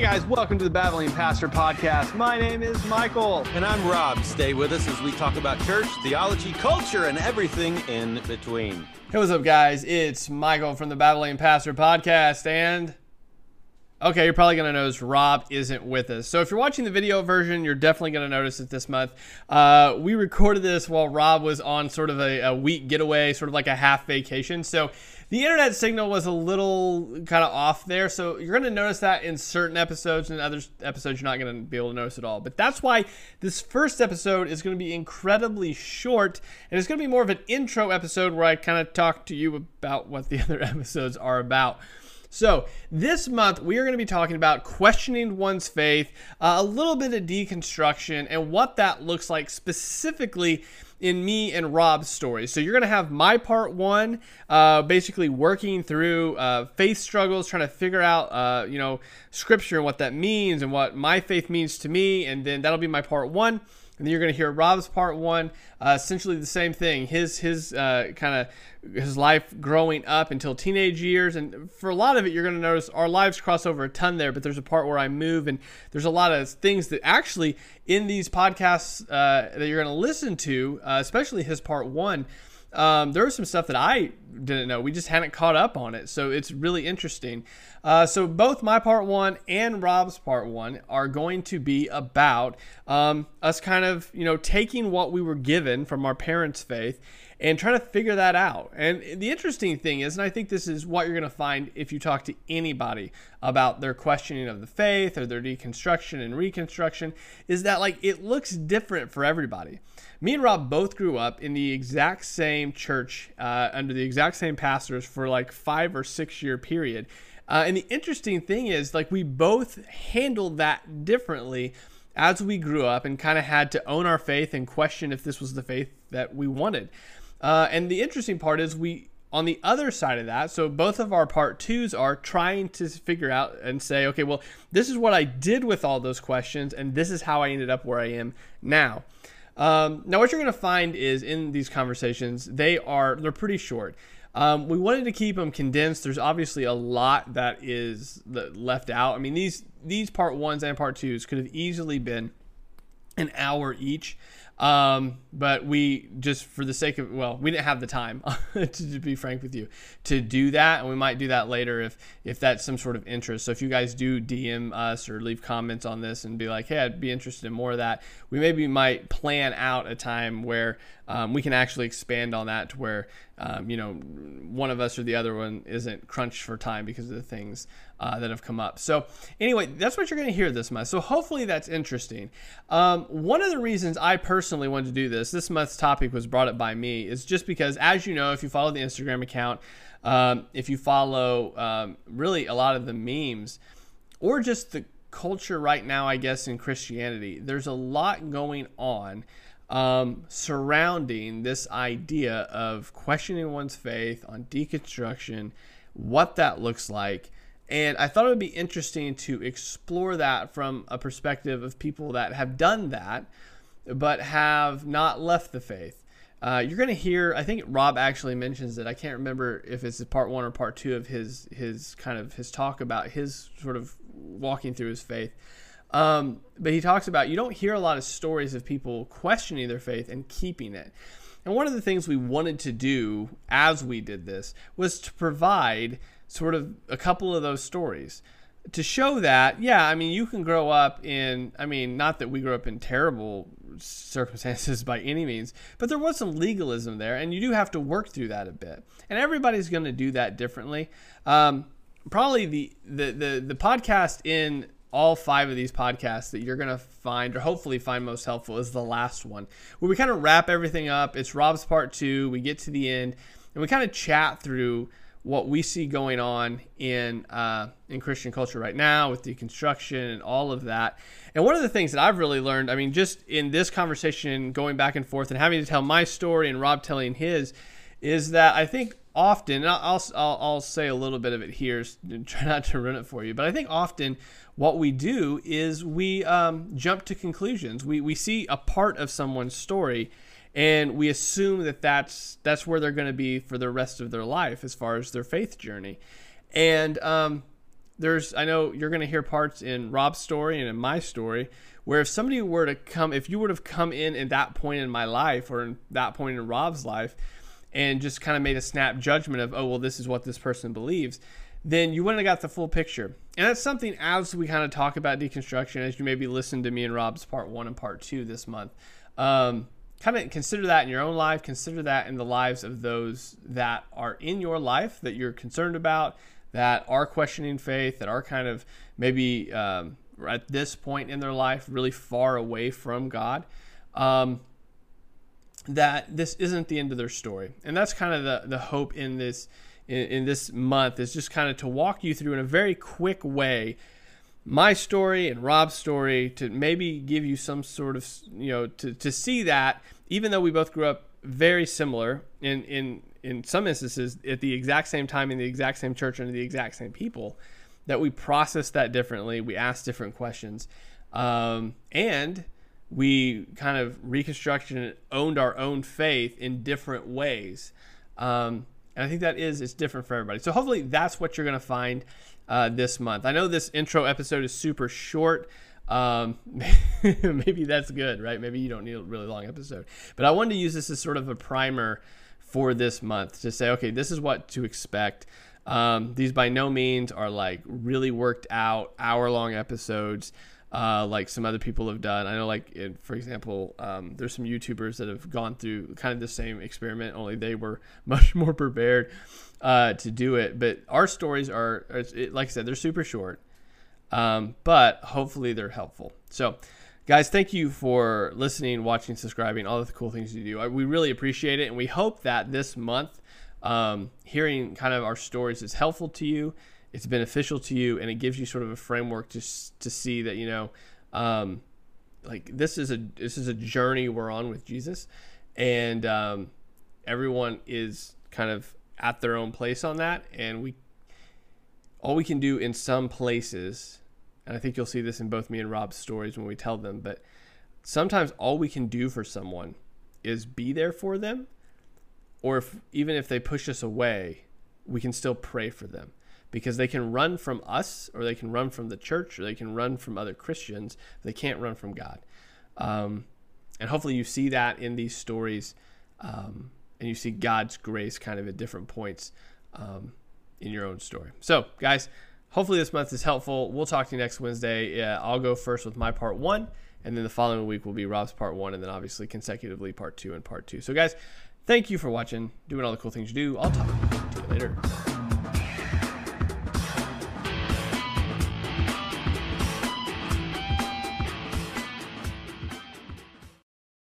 Hey guys, welcome to the Babbling Pastor Podcast. My name is Michael. And I'm Rob. Stay with us as we talk about church, theology, culture, and everything in between. Hey, what's up, guys? It's Michael from the Babbling Pastor Podcast, and okay, you're probably gonna notice Rob isn't with us. So if you're watching the video version, you're definitely gonna notice it this month. Uh, we recorded this while Rob was on sort of a, a week getaway, sort of like a half vacation. So the internet signal was a little kind of off there, so you're going to notice that in certain episodes, and other episodes you're not going to be able to notice at all. But that's why this first episode is going to be incredibly short, and it's going to be more of an intro episode where I kind of talk to you about what the other episodes are about. So, this month we are going to be talking about questioning one's faith, uh, a little bit of deconstruction, and what that looks like specifically in me and Rob's story. So you're going to have my part one, uh, basically working through uh, faith struggles, trying to figure out, uh, you know, scripture and what that means and what my faith means to me. And then that'll be my part one and then you're going to hear Rob's part one, uh, essentially the same thing. His his uh, kind of his life growing up until teenage years, and for a lot of it, you're going to notice our lives cross over a ton there. But there's a part where I move, and there's a lot of things that actually in these podcasts uh, that you're going to listen to, uh, especially his part one um, there was some stuff that I didn't know. We just hadn't caught up on it. So it's really interesting. Uh, so both my part one and Rob's part one are going to be about um, us kind of, you know, taking what we were given from our parents' faith and trying to figure that out. And the interesting thing is, and I think this is what you're going to find if you talk to anybody about their questioning of the faith or their deconstruction and reconstruction, is that like it looks different for everybody. Me and Rob both grew up in the exact same church uh, under the exact same pastors for like five or six year period. Uh, and the interesting thing is, like, we both handled that differently as we grew up and kind of had to own our faith and question if this was the faith that we wanted. Uh, and the interesting part is we on the other side of that, so both of our part twos are trying to figure out and say, okay, well, this is what I did with all those questions, and this is how I ended up where I am now. Um, now, what you're going to find is in these conversations, they are they're pretty short. Um, we wanted to keep them condensed. There's obviously a lot that is left out. I mean, these these part ones and part twos could have easily been an hour each. Um, but we just for the sake of well, we didn't have the time to, to, be frank with you to do that, and we might do that later if if that's some sort of interest. So if you guys do DM us or leave comments on this and be like, hey, I'd be interested in more of that, we maybe might plan out a time where um, we can actually expand on that to where um, you know one of us or the other one isn't crunched for time because of the things uh, that have come up. So, anyway, that's what you're going to hear this month. So, hopefully, that's interesting. Um, one of the reasons I personally wanted to do this, this month's topic was brought up by me, is just because, as you know, if you follow the Instagram account, um, if you follow um, really a lot of the memes, or just the culture right now, I guess, in Christianity, there's a lot going on. Um, surrounding this idea of questioning one's faith on deconstruction, what that looks like, and I thought it would be interesting to explore that from a perspective of people that have done that, but have not left the faith. Uh, you're going to hear, I think Rob actually mentions it. I can't remember if it's part one or part two of his his kind of his talk about his sort of walking through his faith. Um, but he talks about you don't hear a lot of stories of people questioning their faith and keeping it. And one of the things we wanted to do as we did this was to provide sort of a couple of those stories to show that, yeah, I mean, you can grow up in, I mean, not that we grew up in terrible circumstances by any means, but there was some legalism there, and you do have to work through that a bit. And everybody's going to do that differently. Um, probably the, the, the, the podcast in all five of these podcasts that you're going to find or hopefully find most helpful is the last one where we kind of wrap everything up. It's Rob's part two. We get to the end and we kind of chat through what we see going on in uh, in Christian culture right now with deconstruction and all of that. And one of the things that I've really learned, I mean, just in this conversation, going back and forth and having to tell my story and Rob telling his, is that I think often, I'll, I'll, I'll say a little bit of it here, try not to ruin it for you, but I think often what we do is we um, jump to conclusions. We, we see a part of someone's story and we assume that that's that's where they're going to be for the rest of their life as far as their faith journey and um, there's I know you're going to hear parts in Rob's story and in my story where if somebody were to come, if you would have come in at that point in my life or in that point in Rob's life, and just kind of made a snap judgment of, oh well, this is what this person believes, then you wouldn't have got the full picture. And that's something as we kind of talk about deconstruction, as you maybe listen to me and Rob's part one and part two this month. Um, kind of consider that in your own life. Consider that in the lives of those that are in your life that you're concerned about, that are questioning faith, that are kind of maybe um, at this point in their life really far away from God. Um, that this isn't the end of their story, and that's kind of the the hope in this in, in this month is just kind of to walk you through in a very quick way my story and Rob's story to maybe give you some sort of you know to, to see that even though we both grew up very similar in in in some instances at the exact same time in the exact same church under the exact same people that we process that differently we ask different questions um, and we kind of reconstructed and owned our own faith in different ways. Um, and i think that is it's different for everybody. So hopefully that's what you're going to find uh, this month. I know this intro episode is super short. Um, maybe that's good, right? Maybe you don't need a really long episode. But I wanted to use this as sort of a primer for this month to say, okay, this is what to expect. Um, these by no means are like really worked out hour long episodes uh, like some other people have done. I know, like in, for example, um, there's some YouTubers that have gone through kind of the same experiment, only they were much more prepared uh, to do it. But our stories are, like I said, they're super short, um, but hopefully they're helpful. So. Guys, thank you for listening, watching, subscribing, all the cool things you do. I, we really appreciate it, and we hope that this month, um, hearing kind of our stories is helpful to you it's beneficial to you and it gives you sort of a framework to to see that you know um, like this is a this is a journey we're on with Jesus and um, everyone is kind of at their own place on that and we all we can do in some places and I think you'll see this in both me and Rob's stories when we tell them but sometimes all we can do for someone is be there for them or if even if they push us away we can still pray for them because they can run from us or they can run from the church or they can run from other Christians. They can't run from God. Um, and hopefully you see that in these stories um, and you see God's grace kind of at different points um, in your own story. So, guys, hopefully this month is helpful. We'll talk to you next Wednesday. Yeah, I'll go first with my part one, and then the following week will be Rob's part one, and then obviously consecutively part two and part two. So, guys, thank you for watching, doing all the cool things you do. I'll talk to you later.